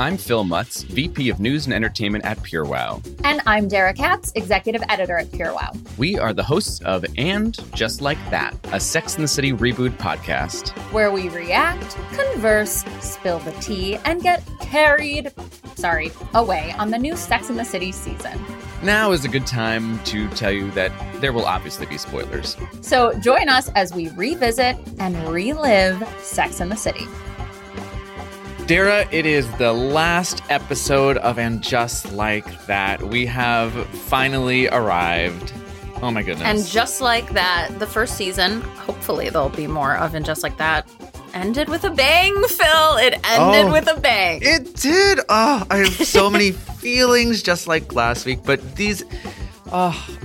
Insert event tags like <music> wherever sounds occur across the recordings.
I'm Phil Mutz, VP of News and Entertainment at PureWow. And I'm Dara Katz, Executive Editor at PureWow. We are the hosts of And Just Like That, a Sex and the City reboot podcast. Where we react, converse, spill the tea, and get carried, sorry, away on the new Sex and the City season. Now is a good time to tell you that there will obviously be spoilers. So join us as we revisit and relive Sex and the City. Dara, it is the last episode of And Just Like That. We have finally arrived. Oh my goodness. And just like that, the first season, hopefully there'll be more of And Just Like That, ended with a bang, Phil. It ended oh, with a bang. It did. Oh, I have so many <laughs> feelings just like last week, but these. Oh,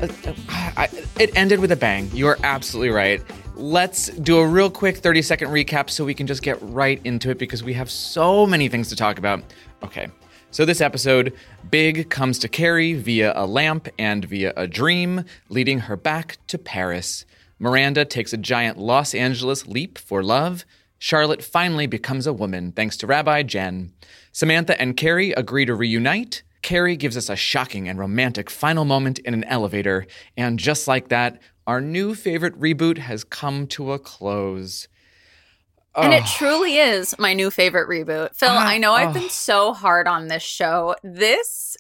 I, it ended with a bang. You are absolutely right. Let's do a real quick 30 second recap so we can just get right into it because we have so many things to talk about. Okay, so this episode, Big comes to Carrie via a lamp and via a dream, leading her back to Paris. Miranda takes a giant Los Angeles leap for love. Charlotte finally becomes a woman thanks to Rabbi Jen. Samantha and Carrie agree to reunite. Carrie gives us a shocking and romantic final moment in an elevator, and just like that, our new favorite reboot has come to a close. And it truly is my new favorite reboot. Phil, uh, I know I've been so hard on this show. This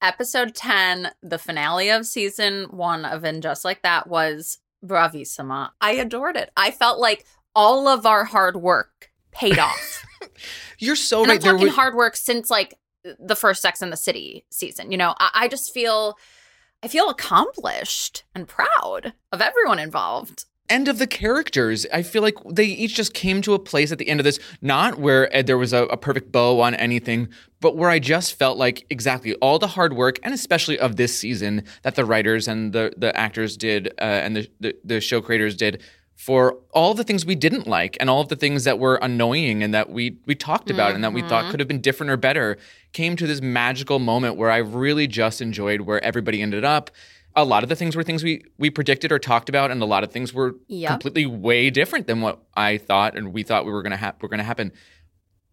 episode 10, the finale of season one of And Just Like That was bravissima. I adored it. I felt like all of our hard work paid off. <laughs> You're so and right. I'm talking hard work since like the first Sex and the City season. You know, I, I just feel I feel accomplished and proud of everyone involved and of the characters. I feel like they each just came to a place at the end of this, not where uh, there was a, a, perfect bow on anything, but where I just felt like exactly all the hard work, and especially of this season, that the writers and the the actors did, uh, and the, the the show creators did for all the things we didn't like and all of the things that were annoying and that we we talked about mm-hmm. and that we thought mm-hmm. could have been different or better came to this magical moment where I really just enjoyed where everybody ended up. A lot of the things were things we we predicted or talked about, and a lot of things were yep. completely way different than what I thought and we thought we were gonna have were gonna happen.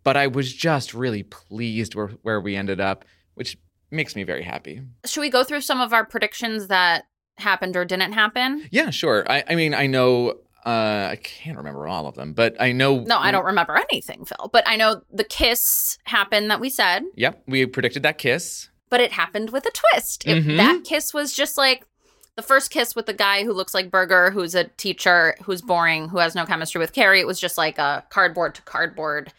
But I was just really pleased where where we ended up, which makes me very happy. Should we go through some of our predictions that happened or didn't happen? Yeah, sure. I, I mean, I know uh, I can't remember all of them, but I know. No, I don't remember anything, Phil. But I know the kiss happened that we said. Yep, we predicted that kiss. But it happened with a twist. mm-hmm. That kiss was just like the first kiss with the guy who looks like Berger, who's a teacher, who's boring, who has no chemistry with Carrie. It was just like a cardboard to cardboard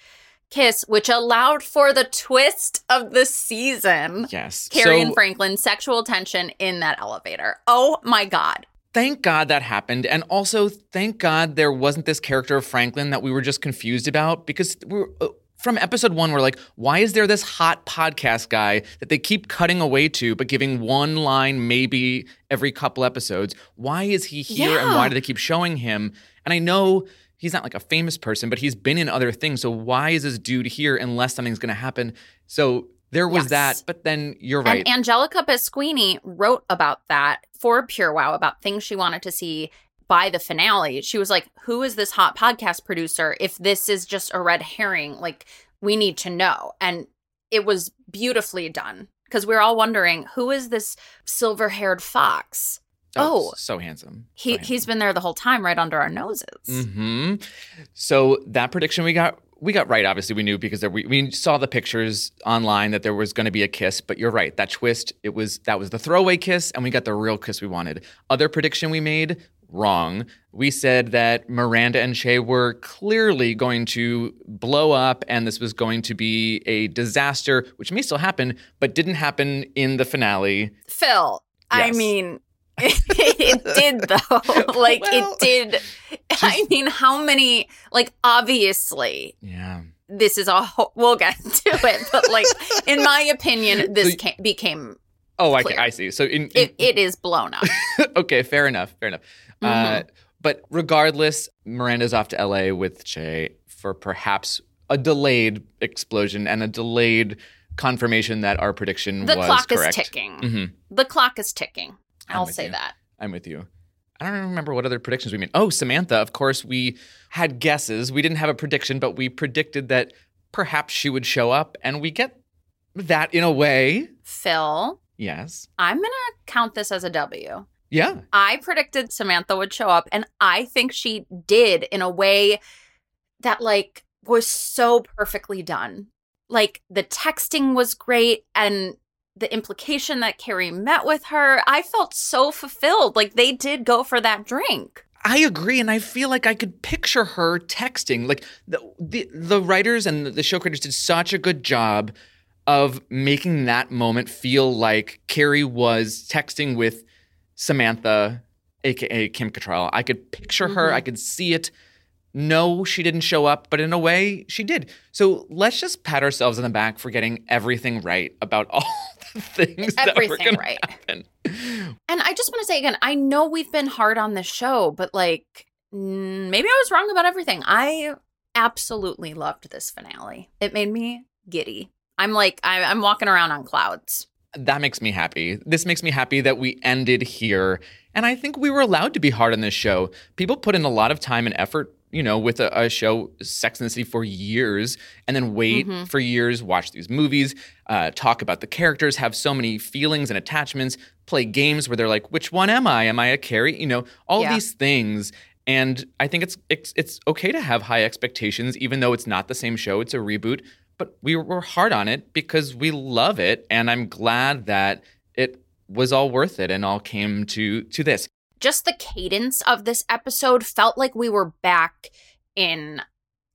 kiss, which allowed for the twist of the season. Yes. Carrie so, and Franklin sexual tension in that elevator. Oh my God thank God that happened. And also, thank God there wasn't this character of Franklin that we were just confused about because we're. Uh, from episode one, we're like, why is there this hot podcast guy that they keep cutting away to, but giving one line maybe every couple episodes? Why is he here yeah. and why do they keep showing him? And I know he's not like a famous person, but he's been in other things. So why is this dude here unless something's going to happen? So there was yes. that, but then you're right. And Angelica Pasquini wrote about that for Pure Wow about things she wanted to see by the finale. She was like, "Who is this hot podcast producer? If this is just a red herring, like we need to know." And it was beautifully done because we are all wondering who is this silver-haired fox. Oh, oh, so handsome. He so handsome. he's been there the whole time, right under our noses. Hmm. So that prediction we got we got right. Obviously, we knew because there, we, we saw the pictures online that there was going to be a kiss. But you're right. That twist, it was that was the throwaway kiss, and we got the real kiss we wanted. Other prediction we made wrong. We said that Miranda and Che were clearly going to blow up, and this was going to be a disaster, which may still happen, but didn't happen in the finale. Phil, yes. I mean, <laughs> it did though. <laughs> like well, it did. Just, I mean, how many? Like obviously. Yeah. This is a. Ho- we'll get <laughs> to it, but like in my opinion, this so, came, became. Oh, I, I see. So in, in it, it is blown up. okay, fair enough. Fair enough. Uh, mm-hmm. Uh, but regardless, Miranda's off to L.A. with Che for perhaps a delayed explosion and a delayed confirmation that our prediction was. the was clock correct. is ticking. Mm-hmm. The clock is ticking. I'll say you. that. I'm with you. I don't remember what other predictions we made. Oh, Samantha, of course, we had guesses. We didn't have a prediction, but we predicted that perhaps she would show up, and we get That in a way. Phil, Yes. I'm going to count this as a W. Yeah. I predicted Samantha would show up, and I think she did in a way that, like, was so perfectly done. Like, the texting was great, and the implication that Carrie met with her, I felt so fulfilled. Like, they did go for that drink. I agree, and I feel like I could picture her texting. Like the the, the writers and the show creators did such a good job of making that moment feel like Carrie was texting with Samantha, aka Kim Cattrall. I could picture her, Mhm. I could see it. No, she didn't show up, but in a way, she did. So let's just pat ourselves on the back for getting everything right about <laughs> all the things that were going right. to happen. And I just want to say again, I know we've been hard on this show, but like maybe I was wrong about everything. I absolutely loved this finale. It made me giddy. I'm like I, I'm walking around on clouds. that makes me happy. This makes me happy that we ended here. And I think we were allowed to be hard on this show. People put in a lot of time and effort, you know, with a, a show, Sex and the City, for years, and then wait Mhm. for years, watch these movies, uh, talk about the characters, have so many feelings and attachments, play games where they're like, which one am I? Am I a Carrie? You know, all Yeah. these things. And I think it's, it's it's okay to have high expectations, even though it's not the same show. It's a reboot but we were hard on it because we love it and i'm glad that it was all worth it and all came to to this Just the cadence of this episode felt like we were back in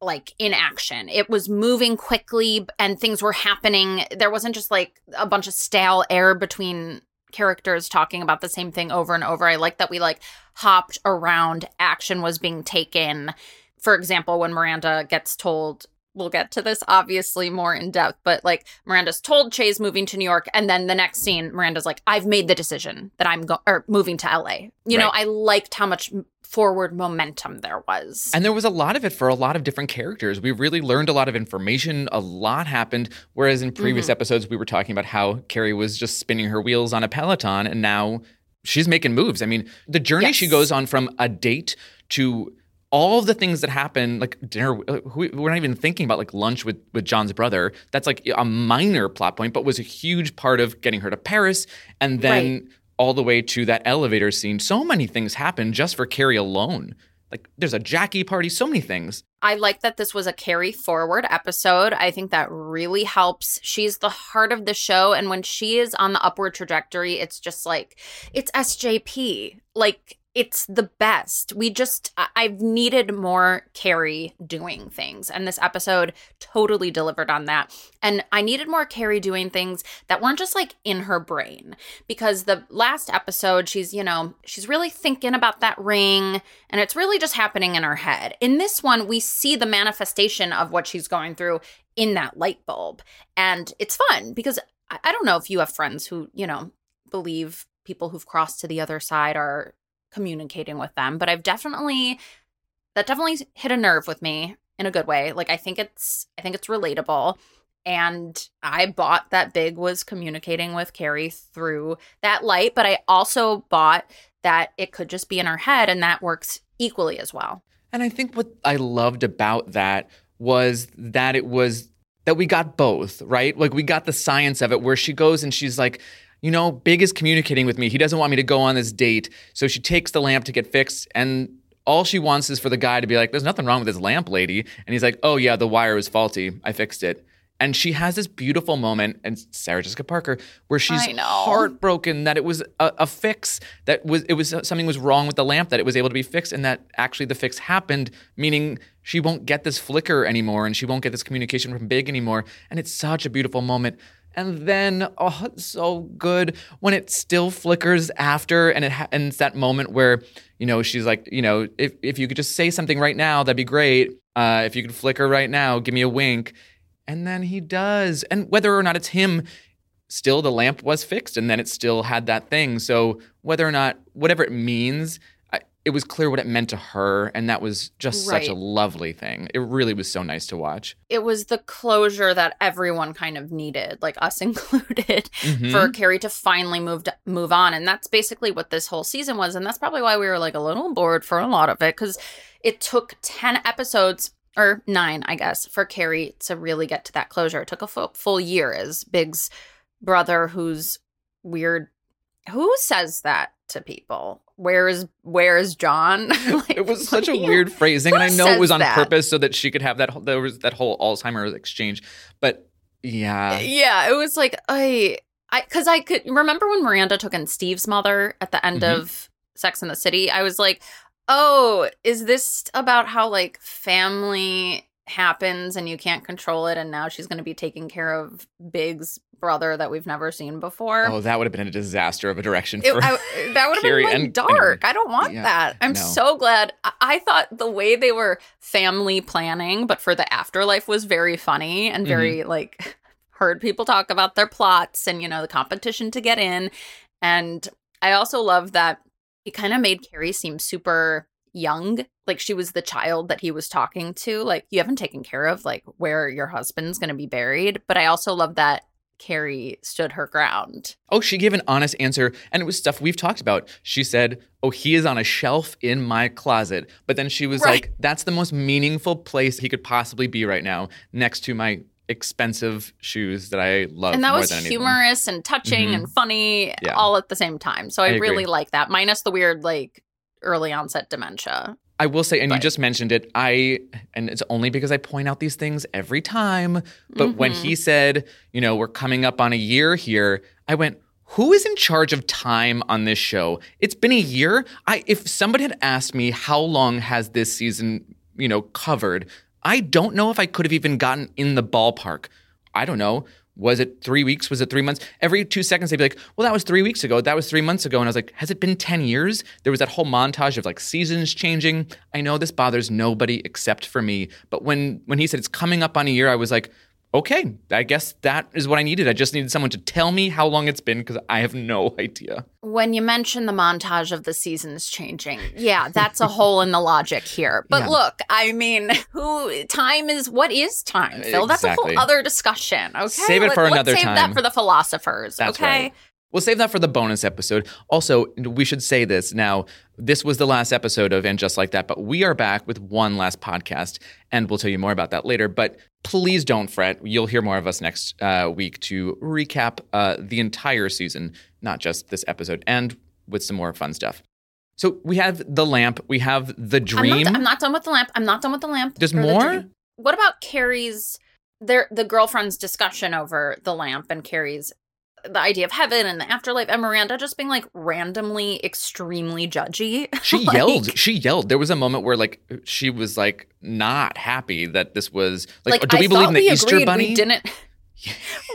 like in action. It was moving quickly and things were happening. There wasn't just like a bunch of stale air between characters talking about the same thing over and over. I like that we like hopped around, action was being taken. For example, when Miranda gets told we'll get to this obviously more in depth, but like Miranda's told Che's moving to New York, and then the next scene, Miranda's like, I've made the decision that I'm go- or moving to LA. You know, I liked how much forward momentum there was. and there was a lot of it for a lot of different characters. We really learned a lot of information. A lot happened. Whereas in previous mm-hmm. episodes we were talking about how carrie was just spinning her wheels on a peloton and now she's making moves. I mean the journey she goes on from a date to all of the things that happen, like dinner, uh, we- we're not even thinking about like lunch with with John's brother. That's like a minor plot point, but was a huge part of getting her to Paris, and then all the way to that elevator scene. So many things happen just for Carrie alone. Like there's a Jackie party, so many things. I like that this was a carry forward episode. I think that really helps. She's the heart of the show. And when she is on the upward trajectory, it's just like, it's SJP. Like, it's the best. We just, I've needed more Carrie doing things. And this episode totally delivered on that. And I needed more Carrie doing things that weren't just like in her brain. Because the last episode, she's, you know, she's really thinking about that ring and it's really just happening in her head. In this one, we see the manifestation of what she's going through in that light bulb. And it's fun because I don't know if you have friends who, you know, believe people who've crossed to the other side are communicating with them, but I've definitely that definitely hit a nerve with me in a good way. Like I think it's I think it's relatable. And I bought that Big was communicating with Carrie through that light, but I also bought that it could just be in her head and that works equally as well. And I think what I loved about that was that it was that we got both, right? Like we got the science of it where she goes and she's like, you know, Big is communicating with me. He doesn't want me to go on this date. So she takes the lamp to get fixed and all she wants is for the guy to be like, there's nothing wrong with this lamp, lady. And he's like, oh, yeah, the wire was faulty. I fixed it. And she has this beautiful moment, and Sarah Jessica Parker, where she's heartbroken that it was a, a fix, that was it was something was wrong with the lamp, that it was able to be fixed, and that actually the fix happened, meaning she won't get this flicker anymore, and she won't get this communication from Big anymore. And it's such a beautiful moment. And then, oh, it's so good when it still flickers after, and it ha- and it's that moment where you know she's like, you know, if if you could just say something right now, that'd be great. Uh, if you could flicker right now, give me a wink. And then he does. And whether or not it's him, still the lamp was fixed and then it still had that thing. So whether or not, whatever it means, it was clear what it meant to her. And that was just such a lovely thing. It really was so nice to watch. It was the closure that everyone kind of needed, like us <laughs> included, Mhm. for Carrie to finally move to, move on. And that's basically what this whole season was. And that's probably why we were like a little bored for a lot of it because it took 10 episodes or nine, I guess, for Carrie to really get to that closure. It took a full, full year as Big's brother, who's weird. Who says that to people? Where is where is John? <laughs> like, it was such a you- weird phrasing, and I know it was on that? purpose so that she could have that. whole- There was that whole Alzheimer's exchange, but yeah, yeah, it was like I, I, because I could remember when Miranda took in Steve's mother at the end Mhm. of Sex in the City. I was like, oh, is this about how like family happens and you can't control it, and now she's going to be taking care of Big's brother that we've never seen before? oh, that would have been a disaster of a direction It- for. I- that would have been like and- dark. I don't want Yeah, that. I'm no. so glad. I-, I thought the way they were family planning, but for the afterlife, was very funny and very Mm-hmm. like heard people talk about their plots and you know the competition to get in. And I also love that he kind of made Carrie seem super young like she was the child that he was talking to like you haven't taken care of like where your husband's going to be buried but i also love that carrie stood her ground Oh, she gave an honest answer, and it was stuff we've talked about. She said, "Oh, he is on a shelf in my closet," but then she was Right. like, "That's the most meaningful place he could possibly be right now, next to my expensive shoes that I love." and that was than anything." humorous and touching Mhm. and funny Yeah. all at the same time so i, I really like that minus the weird like early onset dementia I will say, and you just mentioned it. I, and it's only because I point out these things every time. But when Mhm. he said, you know, we're coming up on a year here, I went, who is in charge of time on this show? It's been a year. I, if somebody had asked me how long has this season, you know, covered, I don't know if I could have even gotten in the ballpark. I don't know. Was it three weeks? Was it three months? Every two seconds, they'd be like, well, that was three weeks ago. That was three months ago. And I was like, has it been 10 years? There was that whole montage of like seasons changing. I know this bothers nobody except for me. But when, when he said it's coming up on a year, I was like, okay, I guess that is what I needed. I just needed someone to tell me how long it's been because I have no <laughs> idea. when you mention the montage of the seasons changing yeah that's a hole in the logic here <laughs> but Yeah. look i mean who time is what is time phil that's a whole other discussion okay Save it for let's another save time. Save that for the philosophers That's okay right. We'll save that for the bonus episode. Also, we should say this now. This was the last episode of And Just Like That, but we are back with one last podcast, and we'll tell you more about that later. But please don't fret. You'll hear more of us next uh, week to recap uh, the entire season, not just this episode, and with some more fun stuff. So we have the lamp, we have the I'm dream. not, I'm not done with the lamp i'm not done with the lamp There's or the more? what about carrie's their the girlfriend's discussion over the lamp and carrie's the idea of heaven and the afterlife and miranda just being like randomly extremely judgy <laughs> She Like- yelled. She yelled. There was a moment where like she was like not happy that this was like, do I we believe in the we Easter bunny? We didn't. <laughs>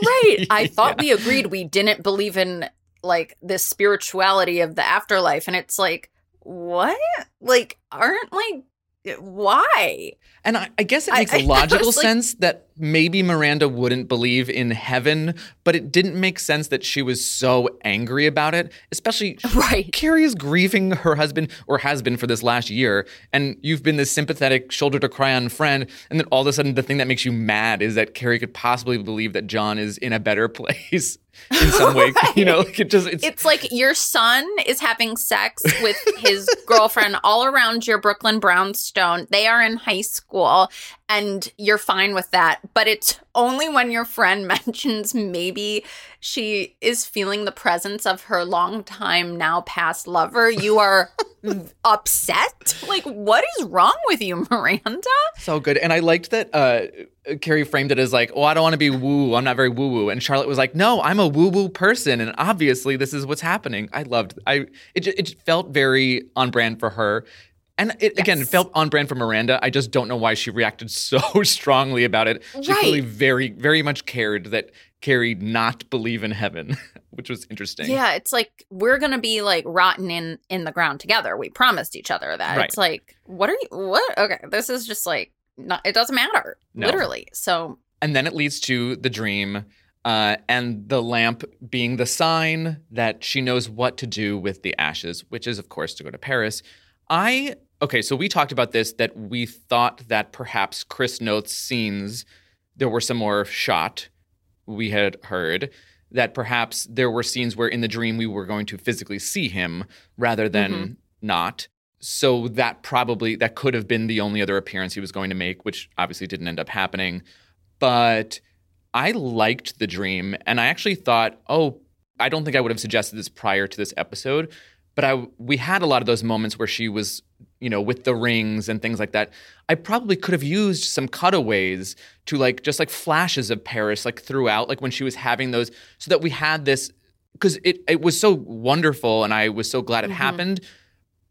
right. I thought Yeah. we agreed we didn't believe in like this spirituality of the afterlife, and it's like, what? Like, aren't like, why? And I, I guess it makes I <laughs> logical was like- sense that maybe Miranda wouldn't believe in heaven, but it didn't make sense that she was so angry about it, especially. <laughs> Right. Carrie is grieving her husband, or has been for this last year, and you've been this sympathetic, shoulder to cry on friend, and then all of a sudden the thing that makes you mad is that Carrie could possibly believe that John is in a better <laughs> place in some way. You know, like it just it's, It's like your son is having sex with his girlfriend all around your Brooklyn brownstone. They are in high school and you're fine with that. But it's only when your friend <laughs> mentions maybe she is feeling the presence of her longtime, now past lover, you are <laughs> upset. Like, what is wrong with you, Miranda? So good. And I liked that uh, Carrie framed it as like, oh, I don't want to be woo. I'm not very woo woo. And Charlotte was like, no, I'm a woo woo person. And obviously, this is what's happening. I loved I it, it felt very on brand for her. And it, again, it felt on brand for Miranda. I just don't know why she reacted so <laughs> strongly about it. She Right. clearly very, very much cared that Carrie not believe in heaven, <laughs> which was interesting. Yeah, it's like we're gonna be like rotten in in the ground together. We promised each other that. Right. It's like, what are you? What? Okay, this is just like not. It doesn't matter, No. literally. So And then it leads to the dream uh, and the lamp being the sign that she knows what to do with the ashes, which is, of course, to go to Paris. I, okay, so we talked about this that we thought that perhaps Chris Noth's scenes, there were some more shot, we had heard. That perhaps there were scenes where in the dream we were going to physically see him rather than Mhm. not. so that probably that could have been the only other appearance he was going to make, which obviously didn't end up happening. But I liked the dream, and I actually thought, oh, I don't think I would have suggested this prior to this episode, but I we had a lot of those moments where she was, you know, with the rings and things like that. I probably could have used some cutaways to like just like flashes of Paris like throughout, like when she was having those, so that we had this because it it was so wonderful, and I was so glad it Mhm. happened.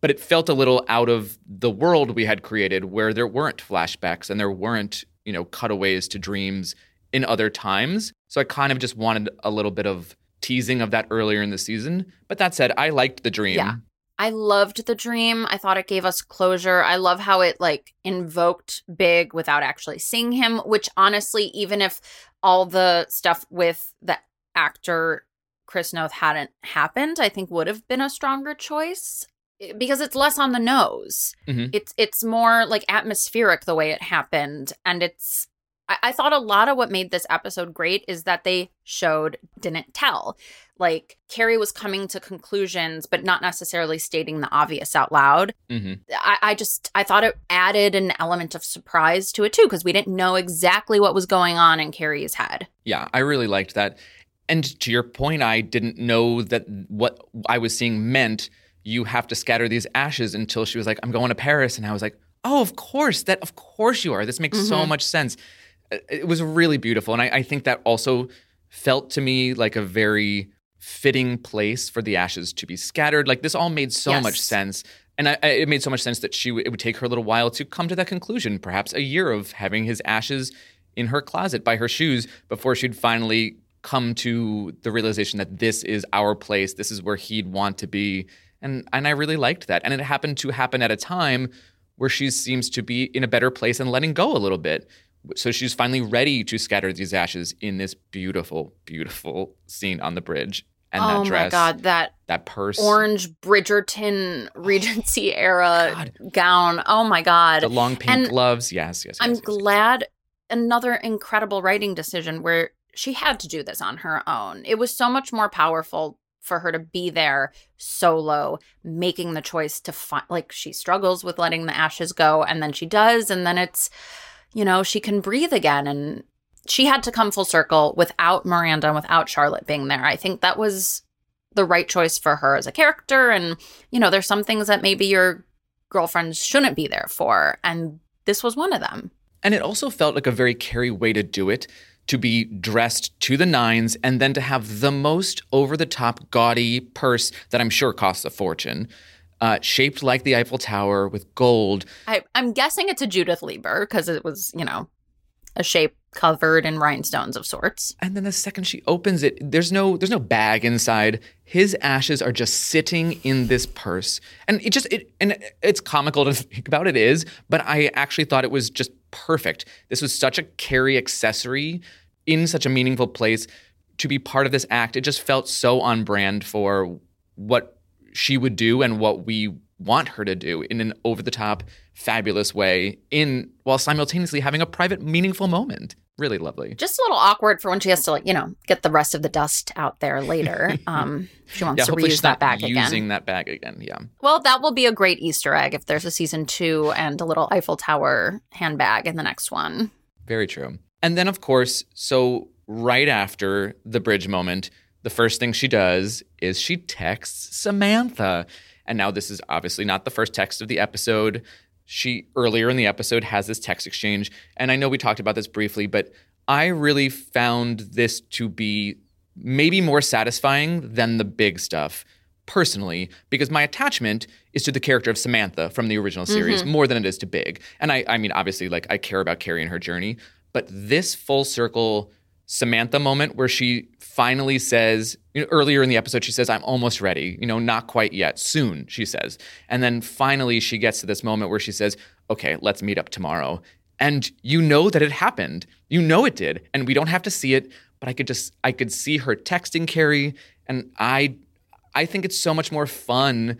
But it felt a little out of the world we had created, where there weren't flashbacks and there weren't, you know, cutaways to dreams in other times. So I kind of just wanted a little bit of teasing of that earlier in the season. But that said, I liked the dream. Yeah. I loved the dream. I thought it gave us closure. I love how it like invoked Big without actually seeing him, which honestly, even if all the stuff with the actor Chris Noth hadn't happened, I think would have been a stronger choice eh, because it's less on the nose. Mhm. It's it's more like atmospheric the way it happened, and it's. I, I thought a lot of what made this episode great is that they showed didn't tell. Like Carrie was coming to conclusions, but not necessarily stating the obvious out loud. hmm I, I just I thought it added an element of surprise to it too, because we didn't know exactly what was going on in Carrie's head. Yeah, I really liked that. And to your point, I didn't know that what I was seeing meant you have to scatter these ashes until she was like, I'm going to Paris. And I was like, oh, of course, that, of course you are. This makes so Mhm. much sense. It was really beautiful. And I, I think that also felt to me like a very fitting place for the ashes to be scattered. Like this all made so much sense. And I, I- it made so much sense that she w- it would take her a little while to come to that conclusion, perhaps a year of having his ashes in her closet by her shoes before she'd finally come to the realization that this is our place, this is where he'd want to be. And and I really liked that. And it happened to happen at a time where she seems to be in a better place and letting go a little bit. So she's finally ready to scatter these ashes in this beautiful, beautiful scene on the bridge. And oh that dress, my god, that that purse, orange Bridgerton Regency era oh God. gown. Oh my god. the long pink And gloves. Yes, yes, yes. I'm yes, yes. glad another incredible writing decision where she had to do this on her own. It was so much more powerful for her to be there solo, making the choice to find, like, she struggles with letting the ashes go, and then she does, and then it's, you know, she can breathe again. And she had to come full circle without Miranda and without Charlotte being there. I think that was the right choice for her as a character. And, you know, there's some things that maybe your girlfriends shouldn't be there for. And this was one of them. And it also felt like a very Carrie way to do it to be dressed to the nines and then to have the most over the top gaudy purse that I'm sure costs a fortune, uh, shaped like the Eiffel Tower with gold. I, I'm guessing it's a Judith Leiber because it was, you know, a shape covered in rhinestones of sorts. And then the second she opens it, there's no there's no bag inside. His ashes are just sitting in this purse. And it just it and it's comical to <laughs> think about it is, but I actually thought it was just perfect. This was such a carry accessory in such a meaningful place to be part of this act. It just felt so on brand for what she would do and what we want her to do in an over the top fabulous way in while simultaneously having a private meaningful moment. Really lovely. Just a little awkward for when she has to, like, you know, get the rest of the dust out there later. <laughs> Um, she wants Yeah, to reuse that bag using again. that bag again. Yeah. Well, that will be a great Easter egg if there's a season two and a little Eiffel Tower handbag in the next one. Very true. And then, of course, so right after the bridge moment, the first thing she does is she texts Samantha. And now, this is obviously not the first text of the episode. She earlier in the episode has this text exchange. And I know we talked about this briefly, but I really found this to be maybe more satisfying than the big stuff personally because my attachment is to the character of Samantha from the original mm-hmm. series more than it is to Big. And I I mean obviously like I care about Carrie and her journey, but this full circle Samantha moment where she finally says you know, earlier in the episode she says I'm almost ready, you know, not quite yet, soon, she says. And then finally she gets to this moment where she says, "Okay, let's meet up tomorrow." And you know that it happened. You know it did. And we don't have to see it, but I could just I could see her texting Carrie and I I think it's so much more fun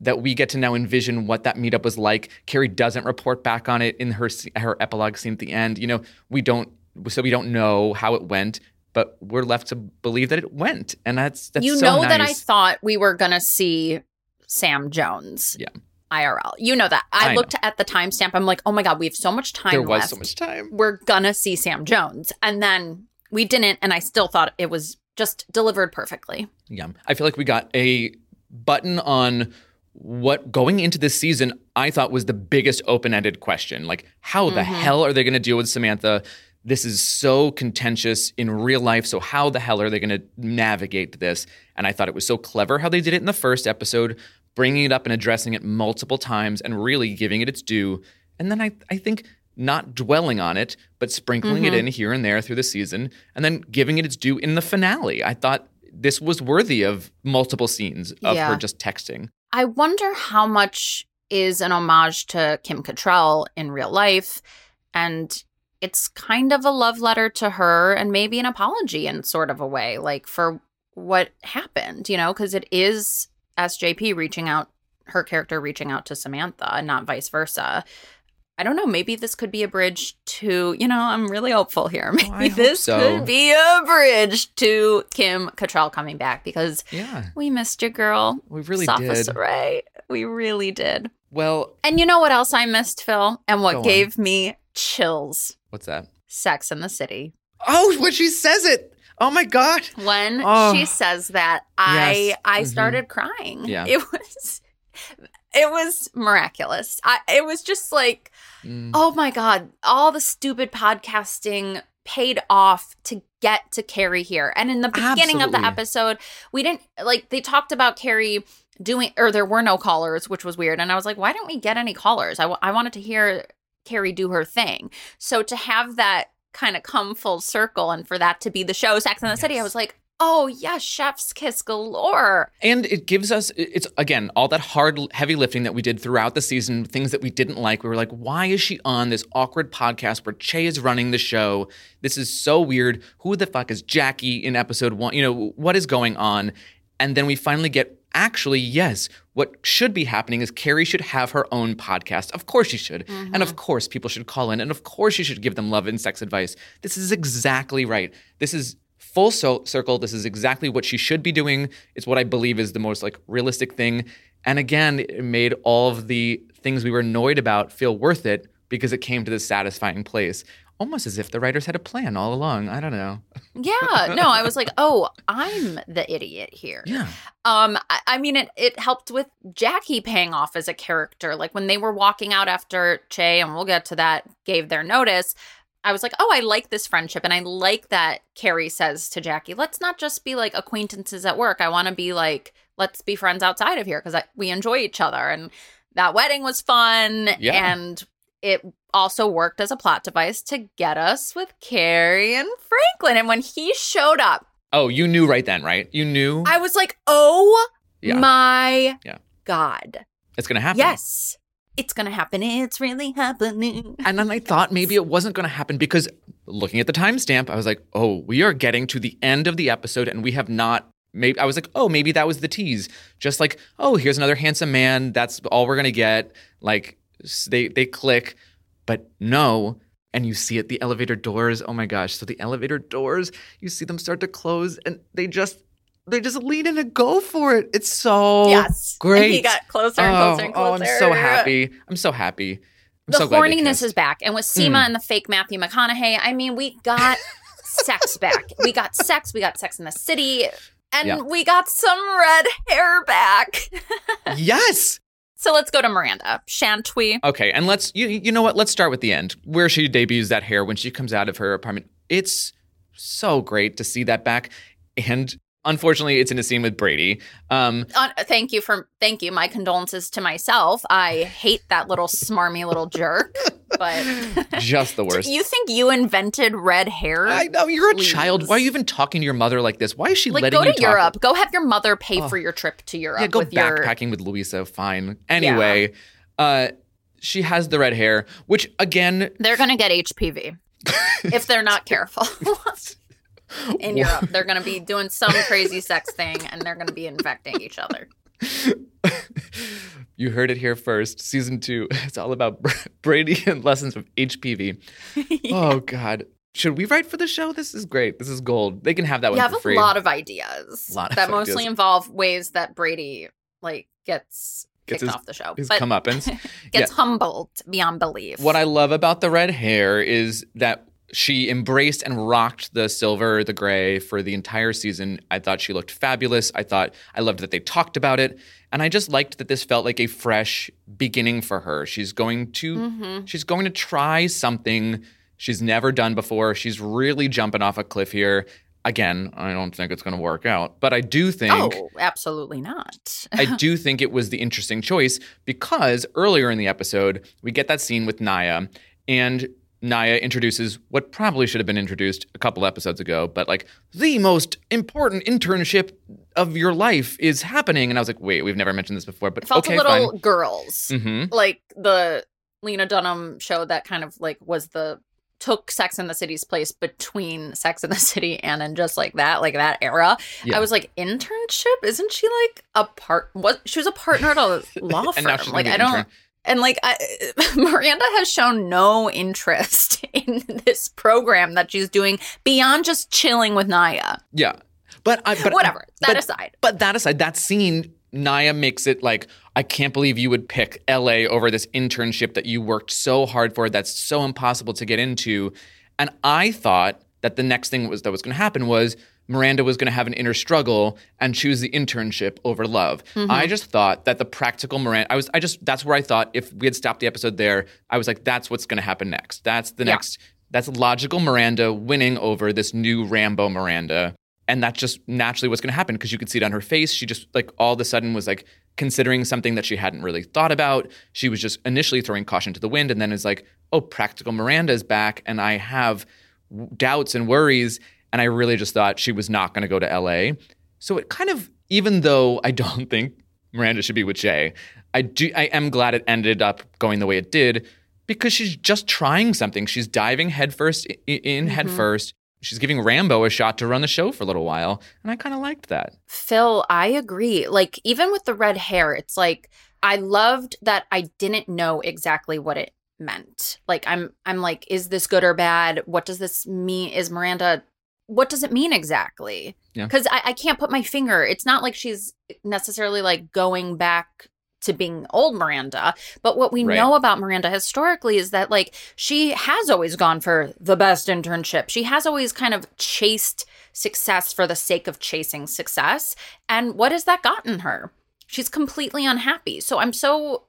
that we get to now envision what that meetup was like. Carrie doesn't report back on it in her her epilogue scene at the end. You know, we don't so we don't know how it went, but we're left to believe that it went, and that's that's you so know nice. that I thought we were going to see Sam Jones. Yeah. IRL. You know that. I, I looked at the timestamp. I'm like, oh my God, we have so much time there was left. so much time. We're gonna see Sam Jones. And then we didn't, and I still thought it was just delivered perfectly. Yeah. I feel like we got a button on what going into this season I thought was the biggest open-ended question. Like how the Mhm. hell are they going to deal with Samantha? This is so contentious in real life, so how the hell are they going to navigate this? And I thought it was so clever how they did it in the first episode, bringing it up and addressing it multiple times and really giving it its due. And then I I think not dwelling on it, but sprinkling it Mhm. in here and there through the season, and then giving it its due in the finale. I thought this was worthy of multiple scenes of Yeah. her just texting. I wonder how much is an homage to Kim Cattrall in real life. And it's kind of a love letter to her and maybe an apology in sort of a way, like for what happened, you know, because it is SJP reaching out, her character reaching out to Samantha and not vice versa. I don't know. Maybe this could be a bridge to, you know, I'm really hopeful here. <laughs> Oh, maybe Oh, this so. could be a bridge to Kim Cattrall coming back because Yeah, we missed you, girl. we really Sophos did. Ray. We really did. Well, And you know what else I missed, Phil? And what gave me chills? What's that? Sex in the City. Oh, when she says it. Oh my god. When Oh. she says that, I Yes. I Mhm. started crying. Yeah. It was it was miraculous. I it was just like, Mm. oh my God, all the stupid podcasting paid off to get to Carrie here. And in the beginning of the episode, we didn't like they talked about Carrie doing or there were no callers, which was weird. And I was like, why didn't we get any callers? I, w- I wanted to hear Carrie do her thing. So to have that kind of come full circle and for that to be the show Sex in the City, I was like, oh yeah, chef's kiss galore. And it gives us it's again all that hard heavy lifting that we did throughout the season, things that we didn't like. We were like, why is she on this awkward podcast where Che is running the show? This is so weird. Who the fuck is Jackie in episode 1? You know, what is going on? And then we finally get actually, yes, what should be happening is Carrie should have her own podcast. Of course she should. And of mm-hmm. course people should call in and of course she should give them love and sex advice. This is exactly right. This is full so- circle. This is exactly what she should be doing. It's what I believe is the most like realistic thing. And again, it made all of the things we were annoyed about feel worth it because it came to this satisfying place. Almost as if the writers had a plan all along. I don't know. Yeah. No, I was like, <laughs> oh, I'm the idiot here. Yeah. Um, I, I mean, it it helped with Jackie paying off as a character. Like when they were walking out after Che, and we'll get to that, gave their notice. I was like, oh, I like this friendship, and I like that Carrie says to Jackie, "Let's not just be like acquaintances at work. I want to be like, let's be friends outside of here because we enjoy each other." And that wedding was fun, Yeah. and it also worked as a plot device to get us with Carrie and Franklin. And when he showed up, Oh, you knew right then, right? You knew I was like, oh Yeah. my Yeah. God. it's going to happen. Yes. It's going to happen. It's really happening. And then I thought maybe it wasn't going to happen because looking at the timestamp, I was like, oh, we are getting to the end of the episode and we have not. Maybe I was like, oh, maybe that was the tease. Just like, oh, here's another handsome man. That's all we're gonna get. Like they they click, but no. And you see it, the elevator doors. Oh my gosh! So the elevator doors, you see them start to close, and they just they just lean in and go for it. It's so yes. And great. he got closer and oh, closer and oh. I'm so happy. I'm so happy. I'm The so horniness is back. And with Seema Mm. and the fake Matthew McConaughey, I mean, we got sex <laughs> back. We got sex. We got sex in the city. And Yeah. we got some red hair back. <laughs> yes. So let's go to Miranda. Shan't we? Okay, and let's you you know what? Let's start with the end, where she debuts that hair when she comes out of her apartment. It's so great to see that back, and unfortunately, it's in a scene with Brady. Um, Uh, thank you for thank you. My condolences to myself. I hate that little smarmy little jerk. But <laughs> just the worst. <laughs> you think you invented red hair? I know you're a child. Why are you even talking to your mother like this? Why is she like letting go you to talk? Europe. Go have your mother pay Oh. for your trip to Europe Yeah, go with your backpacking with Louisa. Fine. Anyway, uh, she has the red hair, which again, They're going to get HPV <laughs> if they're not careful. In Europe, they're going to be doing some crazy sex thing and they're going to be infecting each other. <laughs> you heard it here first. Season two. <laughs> It's all about Brady and lessons of HPV. <laughs> Oh God. Should we write for the show? This is great. This is gold. They can have that You one have for a lot of ideas Lot of that mostly involve ways that Brady like gets kicked his- off the show. His but comeuppance. gets humbled beyond belief. What I love about the red hair is that she embraced and rocked the silver, the gray for the entire season. I thought she looked fabulous. I thought I loved that they talked about it. And I just liked that this felt like a fresh beginning for her. She's going to Mhm. she's going to try something she's never done before. She's really jumping off a cliff here. Again, I don't think it's going to work out, but I do think Oh, absolutely not. <laughs> I do think it was the interesting choice because earlier in the episode, we get that scene with Naya, and Naya introduces what probably should have been introduced a couple episodes ago, but like the most important internship of your life is happening. And I was like, wait, we've never mentioned this before, but It felt okay, a little fine. girls. Mm-hmm. Like the Lena Dunham show that kind of like was the took Sex in the City's place between Sex in the City and in just like that, like that era. Yeah. I was like, internship? Isn't she like a part? What she was a partner at a <laughs> law And now she's firm. Like I don't. intern. And like I, <laughs> Miranda has shown no interest <laughs> in this program that she's doing beyond just chilling with Naya. Yeah. But I, but Whatever. That but- aside. But that aside, that scene, Naya makes it like, I can't believe you would pick LA over this internship that you worked so hard for that's so impossible to get into. And I thought that the next thing was that was going to happen was Miranda was going to have an inner struggle and choose the internship over love. Mm-hmm. I just thought that the practical Miranda, I was, I just, that's where I thought if we had stopped the episode there, I was like, that's what's going to happen next. That's the Yeah. next, that's logical Miranda winning over this new Rambo Miranda and that's just naturally what's going to happen because you could see it on her face she just like all of a sudden was like considering something that she hadn't really thought about she was just initially throwing caution to the wind and then is like oh practical miranda is back and i have doubts and worries and i really just thought she was not going to go to la so it kind of even though i don't think miranda should be with jay i do i am glad it ended up going the way it did because she's just trying something she's diving headfirst in mm-hmm. headfirst she's giving Rambo a shot to run the show for a little while, and I kind of liked that. Phil, I agree. Like even with the red hair, it's like I loved that I didn't know exactly what it meant. Like I'm I'm like is this good or bad? What does this mean? Is Miranda what does it mean exactly? Yeah. Cuz I, I can't put my finger. It's not like she's necessarily like going back to being old Miranda, but what we Right. know about Miranda historically is that like she has always gone for the best internship. She has always kind of chased success for the sake of chasing success. And what has that gotten her? She's completely unhappy. So I'm so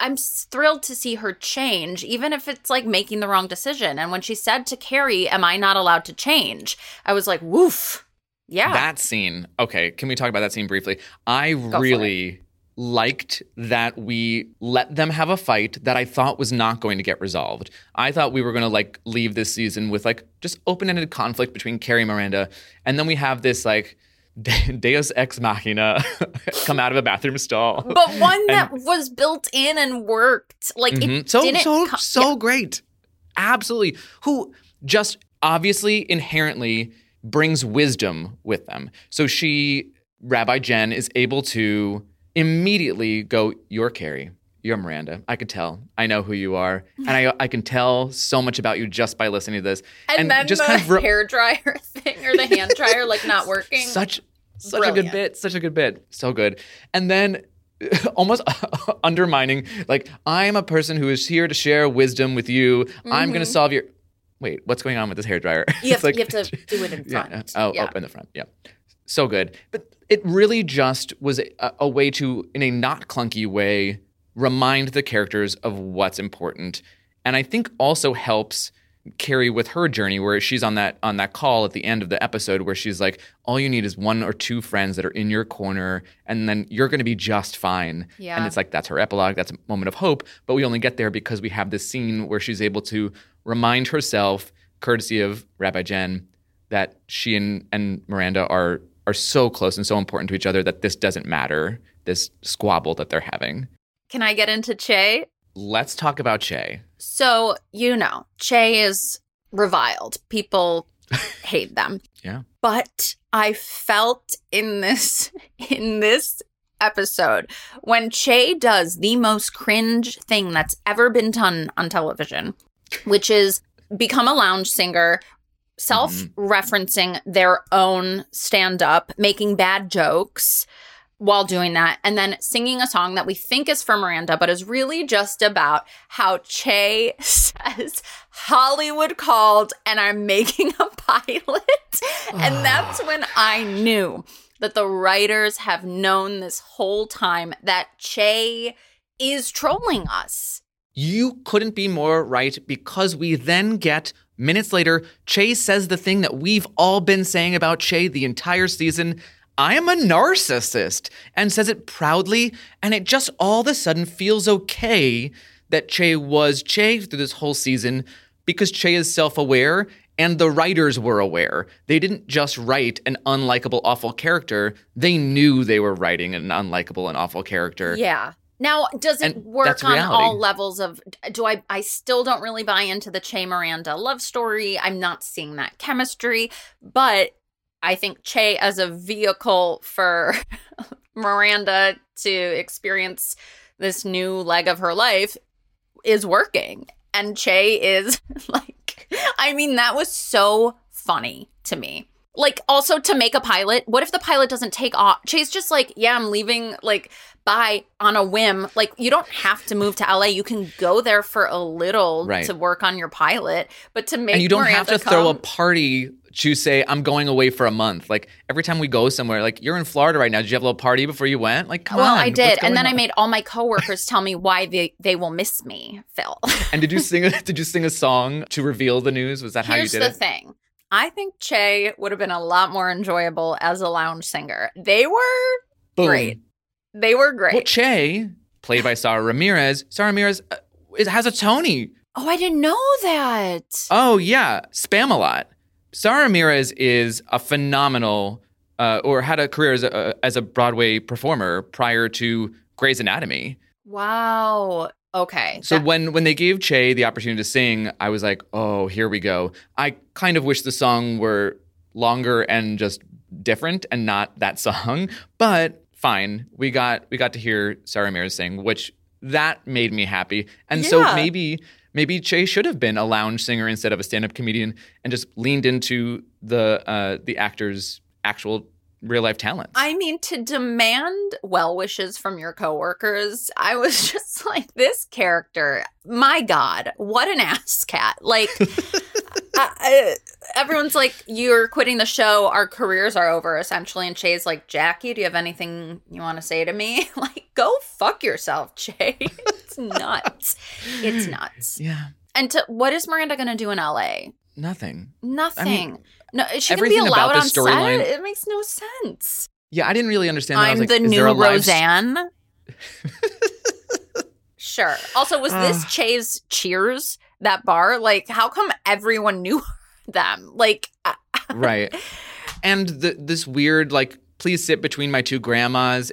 I'm thrilled to see her change, even if it's like making the wrong decision. And when she said to Carrie, Am I not allowed to change? I was like, woof. Yeah. That scene, okay, can we talk about that scene briefly? I for really liked that we let them have a fight that I thought was not going to get resolved. I thought we were going to like leave this season with like just open-ended conflict between Carrie and Miranda, and then we have this like Deus ex machina <laughs> come out of a bathroom stall. but one that was built in and worked. Like Mhm. it so didn't so so great absolutely who just obviously inherently brings wisdom with them so she rabbi jen is able to immediately go you're carrie you're miranda. I could tell. I know who you are. And i, I can tell so much about you just by listening to this. And, and then just the kind of hair dryer <laughs> thing or the hand dryer like not <laughs> working. such such a good bit such a good bit. So good. And then <laughs> almost undermining like i'm a person who is here to share wisdom with you. I'm going to mm-hmm. solve your wait what's going on with this hair dryer? You, have, It's you have to do it in yeah, front. oh, yeah. oh in the front. Yeah. So good. But it really just was a, a way to in a not clunky way remind the characters of what's important. And i think also helps carrie with her journey where she's on that on that call at the end of the episode where she's like all you need is one or two friends that are in your corner and then you're going to be just fine. Yeah. and it's like that's her epilogue that's a moment of hope but we only get there because we have this scene where she's able to remind herself courtesy of rabbi jen that she and, and miranda are are so close and so important to each other that this doesn't matter this squabble that they're having Can I get into Che? let's talk about che So, you know, Che is reviled. People <laughs> hate them. Yeah. But I felt in this <laughs> in this episode when Che does the most cringe thing that's ever been done on television, which is become a lounge singer, mm-hmm. self-referencing their own stand-up, making bad jokes. While doing that and then singing a song that we think is for Miranda, but is really just about how Che says, Hollywood called and I'm making a <laughs> pilot. and that's when I knew that the writers have known this whole time that Che is trolling us. You couldn't be more right because we then get minutes later, Che says the thing that we've all been saying about Che the entire season. I am a narcissist and says it proudly, and it just all of a sudden feels okay that Che was Che through this whole season because Che is self aware and the writers were aware. They didn't just write an unlikable, awful character, they knew they were writing an unlikable and awful character. Yeah. Now, does it And work on reality. all levels of do I I still don't really buy into the Che Miranda love story. I'm not seeing that chemistry, but I think Che as a vehicle for <laughs> Miranda to experience this new leg of her life is working. And Che is <laughs> like I mean that was so funny to me. Like also to make a pilot, what if the pilot doesn't take off? Che's just like, yeah, I'm leaving like bye on a whim. Like you don't have to move to LA. You can go there for a little Right. to work on your pilot, but to make and you don't have Miranda to throw a party to say I'm going away for a month. Like every time we go somewhere, like you're in Florida right now. Did you have a little party before you went? Like, come well, on. Well i did, and then I made all my coworkers tell me why they they will miss me, Phil. And did you <laughs> sing? A, did you sing a song to reveal the news? Was that how you did it? Here's the it? thing. I think Che would have been a lot more enjoyable as a lounge singer. They were Boom. great. They were great. Well, Che, played by Sara Ramirez. Sara Ramirez uh, is, has a Tony. oh, I didn't know that. Oh yeah, Spamalot. Sara Ramirez is a phenomenal, uh, or had a career as a as a Broadway performer prior to Grey's Anatomy. Wow. Okay. So That- when when they gave Che the opportunity to sing, I was like, oh, here we go. I kind of wish the song were longer and just different and not that song, <laughs> but fine. We got we got to hear Sara Ramirez sing, which that made me happy. And so maybe maybe Che should have been a lounge singer instead of a stand-up comedian and just leaned into the uh, the actor's actual real life talent. I mean, to demand well wishes from your coworkers, I was <laughs> just like, this character, my God, what an ass cat. Like, <laughs> I, I- everyone's like, you're quitting the show. Our careers are over, essentially. And Che's like, Jackie, do you have anything you want to say to me? <laughs> Like, go fuck yourself, Che. <laughs> it's nuts. It's nuts. yeah, And to, what is Miranda going to do in LA? nothing. Nothing. no, is she going to be allowed on set? storyline- It makes no sense. Yeah, I didn't really understand. that. I I'm like, the is there new a Roseanne. <laughs> sure. Also, was this ah. Ugh. Che's Cheers? That bar? Like, how come everyone knew <laughs> them? Like, uh, <laughs> right and the, this weird like please sit between my two grandmas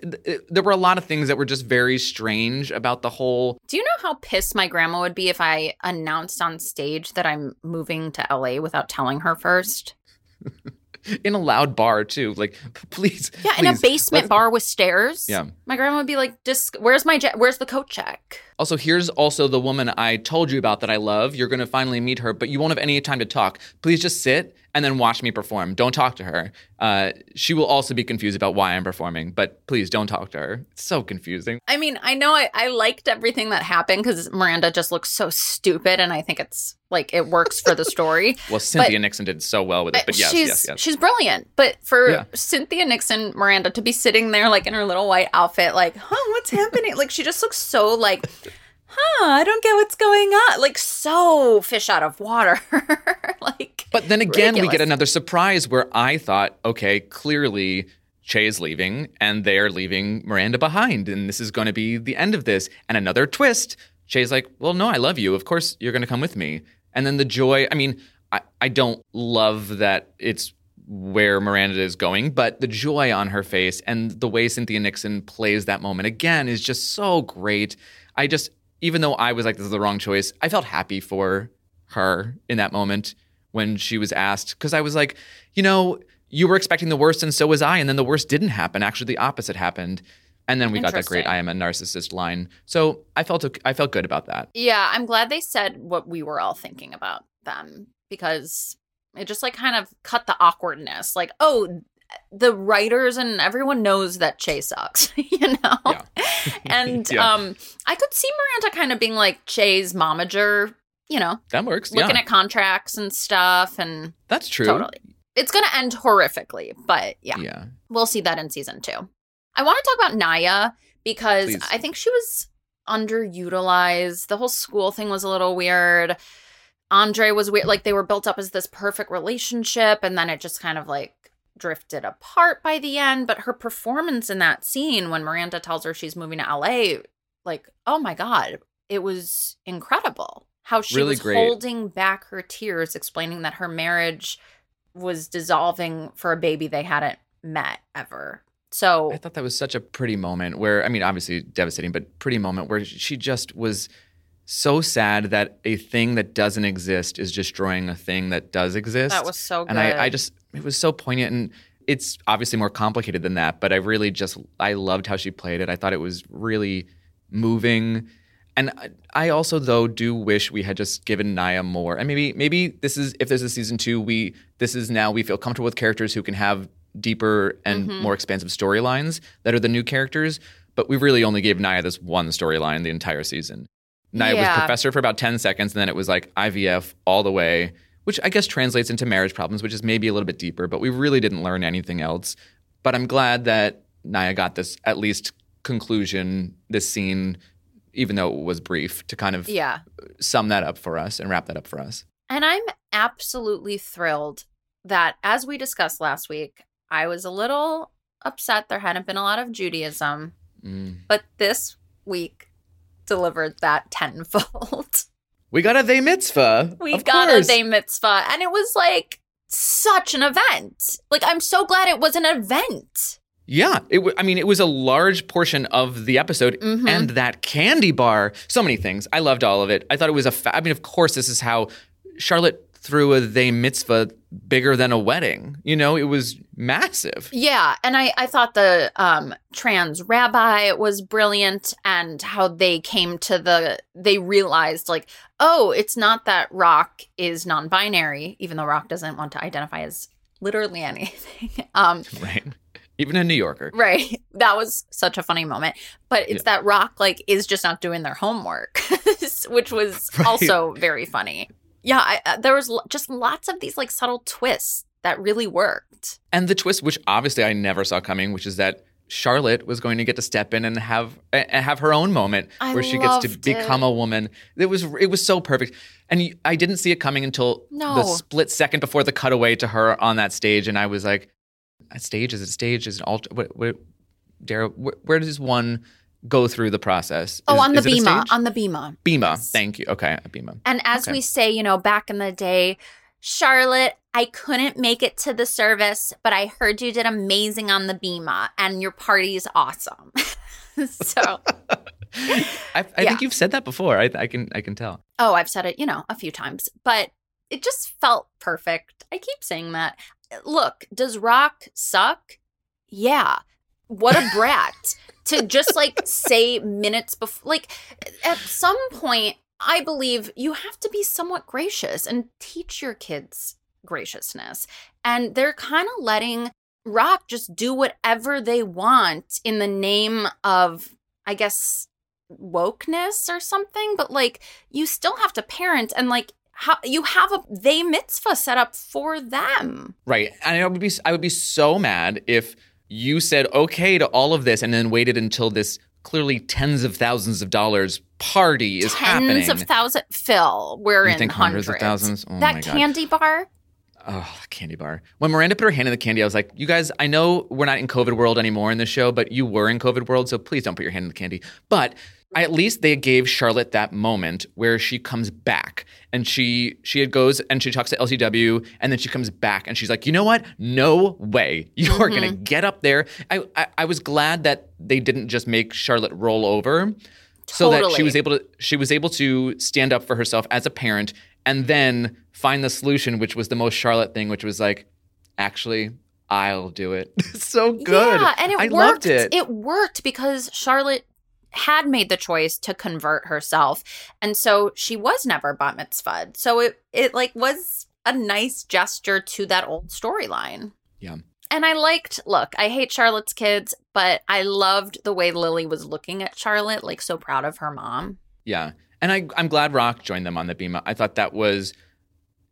there were a lot of things that were just very strange about the whole do you know how pissed my grandma would be if I announced on stage that I'm moving to LA without telling her first? <laughs> in a loud bar too like please Yeah, in a basement bar with stairs. Yeah. my grandma would be like, "Where's my je- where's the coat check?" Also here's also the woman i told you about that i love you're going to finally meet her but you won't have any time to talk please just sit and then watch me perform don't talk to her uh, she will also be confused about why i'm performing but please don't talk to her it's so confusing I mean, I know I, I liked everything that happened because Miranda just looks so stupid, and I think it's like it works for the story. <laughs> well cynthia nixon did so well with it but yes she's yes yes she's brilliant. But for Yeah. Cynthia Nixon Miranda to be sitting there like in her little white outfit, like, huh, what's happening? like she just looks so like, huh, I don't get what's going on. Like so fish out of water. <laughs> like But then again, we get another surprise where I thought, okay, clearly Che is leaving and they're leaving Miranda behind. And this is going to be the end of this. And another twist Che's like, well, no, I love you. Of course, you're going to come with me. And then the joy I mean, I, I don't love that it's where Miranda is going, but the joy on her face and the way Cynthia Nixon plays that moment again is just so great. I just, even though I was like, this is the wrong choice, I felt happy for her in that moment when she was asked, because I was like, you know, you were expecting the worst and so was I. And then the worst didn't happen. Actually, the opposite happened. And then we got that great I am a narcissist line. So I felt I felt good about that. Yeah, I'm glad they said what we were all thinking about them because it just like kind of cut the awkwardness. Like, oh, the writers and everyone knows that Che sucks, <laughs> you know? Yeah. <laughs> and <laughs> Yeah. um I could see Miranda kind of being like Che's momager, you know, That works. looking yeah, at contracts and stuff and that's true. totally. It's gonna end horrifically, but yeah, Yeah. we'll see that in season two. I want to talk about Nya because Please. I think she was underutilized. The whole school thing was a little weird. Andre was weird. Like they were built up as this perfect relationship, and then it just kind of like drifted apart by the end. But her performance in that scene when Miranda tells her she's moving to LA, like, oh my God, it was incredible. How she Really was great. holding back her tears, explaining that her marriage was dissolving for a baby they hadn't met ever. So I thought that was such a pretty moment where, I mean, obviously devastating, but pretty moment where she just was so sad that a thing that doesn't exist is destroying a thing that does exist. that was so good. and I, I just, it was so poignant. And it's obviously more complicated than that, but I really just, I loved how she played it. I thought it was really moving. And I- also, though, do wish we had just given Nya more. And maybe, maybe this is if there's a season two, we this is now we feel comfortable with characters who can have deeper and Mhm. more expansive storylines that are the new characters. But we really only gave Nya this one storyline the entire season. Nya Yeah. was professor for about ten seconds, and then it was like IVF all the way, which I guess translates into marriage problems, which is maybe a little bit deeper. But we really didn't learn anything else. But I'm glad that Nya got this at least conclusion, this scene, even though it was brief, to kind of yeah. sum that up for us and wrap that up for us. And I'm absolutely thrilled that, as we discussed last week, I was a little upset there hadn't been a lot of Judaism, Mm. but this week delivered that tenfold. <laughs> We got a they mitzvah. we got course. a they mitzvah, and it was like such an event. Like, I'm so glad it was an event. Yeah, it. W- I mean, it was a large portion of the episode, Mhm. and that candy bar. So many things. I loved all of it. I thought it was a. Fa- I mean, of course, this is how Charlotte threw a they mitzvah bigger than a wedding. You know, it was massive. Yeah, and I I thought the um trans rabbi was brilliant and how they came to the they realized like oh, it's not that Rock is non-binary even though Rock doesn't want to identify as literally <laughs> anything. um Right. Even a New Yorker. right. That was such a funny moment. But it's that Rock like is just not doing their homework, <laughs> which was Right. also very funny. Yeah, I, uh, there was l- just lots of these like subtle twists that really worked. And the twist, which obviously I never saw coming, which is that Charlotte was going to get to step in and have and have her own moment I where she gets to it. become a woman. It was it was so perfect, and I didn't see it coming until No. the split second before the cutaway to her on that stage, and I was like, "A stage is it a stage? Is it alter? What? what Dara, where, where does one go through the process? Oh, Is- on the is Bema, on the Bema. Bema. Yes. Thank you. Okay, a Bema. And as Okay. we say, you know, back in the day, Charlotte, I couldn't make it to the service, but I heard you did amazing on the Bema and your party's awesome. <laughs> so, <laughs> I, I Yeah. think you've said that before. I, I can I can tell. oh, I've said it, you know, a few times, but it just felt perfect. I keep saying that. Look, does rock suck? Yeah. What a brat <laughs> to just like say minutes before, like at some point, I believe you have to be somewhat gracious and teach your kids graciousness. And they're kind of letting Rock just do whatever they want in the name of, I guess, wokeness or something. But like, you still have to parent and like, how you have a they mitzvah set up for them. Right. And I would be I would be so mad if you said okay to all of this and then waited until this clearly tens of thousands of dollars party is Tens happening. of thousands. Phil, we're You in think hundreds. hundreds of thousands? Oh that my God. candy bar. Oh, candy bar. When Miranda put her hand in the candy, I was like, you guys, I know we're not in COVID world anymore in this show, but you were in COVID world, so please don't put your hand in the candy. But at least they gave Charlotte that moment where she comes back and she she goes and she talks to LTW and then she comes back and she's like, you know what? No way. <laughs> You are gonna mm-hmm. get up there. I, I I was glad that they didn't just make Charlotte roll over so that she was able to she was able to stand up for herself as a parent and then find the solution which was the most charlotte thing which was like actually i'll do it <laughs> so good Yeah, and it i worked. loved it, It worked because Charlotte had made the choice to convert herself, and so she was never bat mitzvahed. So it it like was a nice gesture to that old storyline. Yeah. And I liked, look, I hate Charlotte's kids, but I loved the way Lily was looking at Charlotte, like so proud of her mom. Yeah. And I, I'm glad Rock joined them on the Bema. I thought that was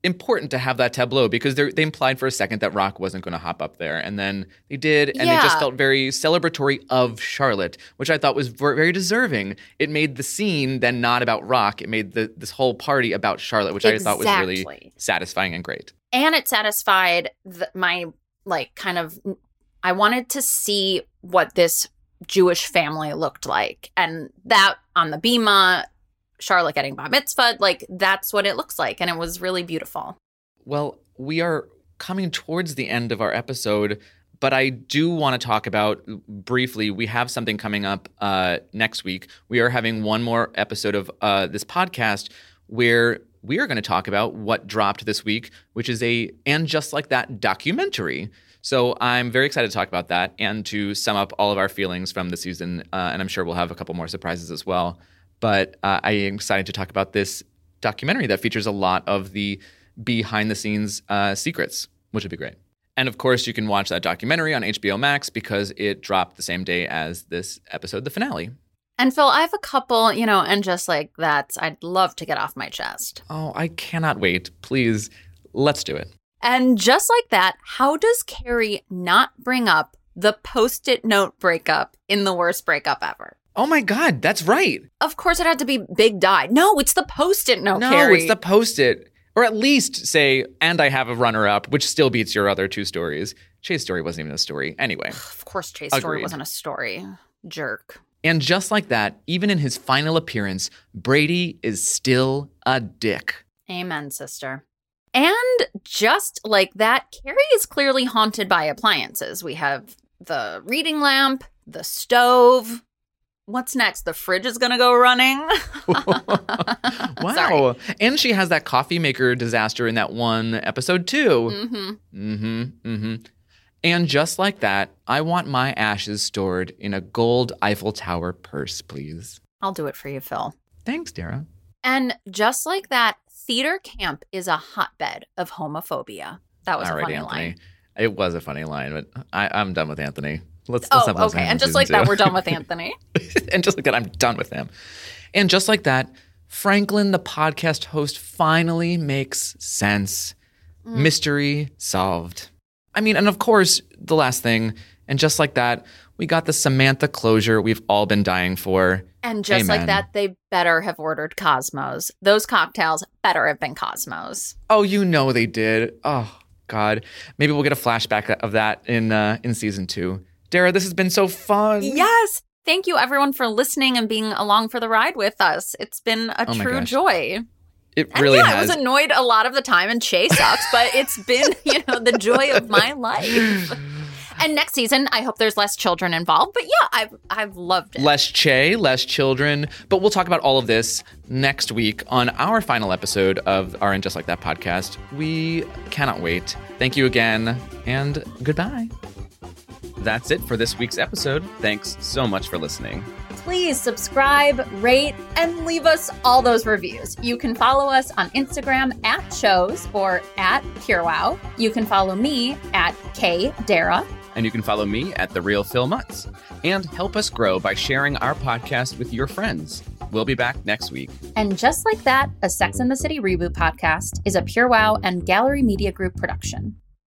important to have that tableau because they they implied for a second that Rock wasn't going to hop up there, and then they did, and it just felt very celebratory of Charlotte, which I thought was very deserving. It made the scene then not about Rock; it made the this whole party about Charlotte, which I thought was really satisfying and great. and it satisfied the, my like kind of i wanted to see what this jewish family looked like and that on the bema charlotte getting bar mitzvah like that's what it looks like and it was really beautiful Well, we are coming towards the end of our episode, but I do want to talk about briefly. We have something coming up uh, next week. We are having one more episode of uh, this podcast where we are going to talk about what dropped this week, which is a and just like that documentary. So I'm very excited to talk about that and to sum up all of our feelings from the season. Uh, and I'm sure we'll have a couple more surprises as well. But uh, I am excited to talk about this documentary that features a lot of the behind the scenes uh, secrets, which would be great. And of course, you can watch that documentary on HBO Max because it dropped the same day as this episode, the finale. and phil i have a couple you know and just like that i'd love to get off my chest Oh, I cannot wait. Please, let's do it. and just like that how does carrie not bring up the post-it note breakup in the worst breakup ever Oh my God, that's right. Of course, it had to be Big Die. No, it's the post-it note. no, Carrie. it's the post it. Or at least say, and I have a runner up, which still beats your other two stories. Chase story wasn't even a story. Anyway. <sighs> Of course, Chase story wasn't a story. Jerk. And just like that, even in his final appearance, Brady is still a dick. Amen, sister. And just like that, Carrie is clearly haunted by appliances. We have the reading lamp, the stove. What's next? The fridge is going to go running. <laughs> wow. Sorry. And she has that coffee maker disaster in that one episode too. Mm-hmm. Mm-hmm. Mm-hmm. And just like that, I want my ashes stored in a gold Eiffel Tower purse, please. I'll do it for you, Phil. Thanks, Dara. And just like that, theater camp is a hotbed of homophobia. That was All a right, funny Anthony. line. It was a funny line, but I, I'm done with Anthony. Let's, let's Oh, have okay. And just like that, we're done with Anthony. <laughs> and just like that, I'm done with him. And just like that, Franklin, the podcast host, finally makes sense. Mm. Mystery solved. I mean, and of course, the last thing, and just like that, we got the Samantha closure we've all been dying for. And just Amen. like that, they better have ordered Cosmos. Those cocktails better have been Cosmos. Oh, you know they did. Oh God, maybe we'll get a flashback of that in uh, in season two. Dara, this has been so fun. Yes. Thank you, everyone, for listening and being along for the ride with us. It's been a Oh true joy. it And really yeah, has. I was annoyed a lot of the time, and Che sucks, but it's been, <laughs> you know, the joy of my life. And next season, I hope there's less children involved. But yeah, I've I've loved it. less Che, less children. But we'll talk about all of this next week on our final episode of our And Just Like That podcast. We cannot wait. Thank you again, and goodbye. That's it for this week's episode. Thanks so much for listening. Please subscribe, rate, and leave us all those reviews. You can follow us on Instagram at shows or at PureWow. You can follow me at K Dara. And you can follow me at The Real Phil Mutz. And help us grow by sharing our podcast with your friends. We'll be back next week. And just like that, a Sex and the City reboot podcast is a PureWow and Gallery Media Group production.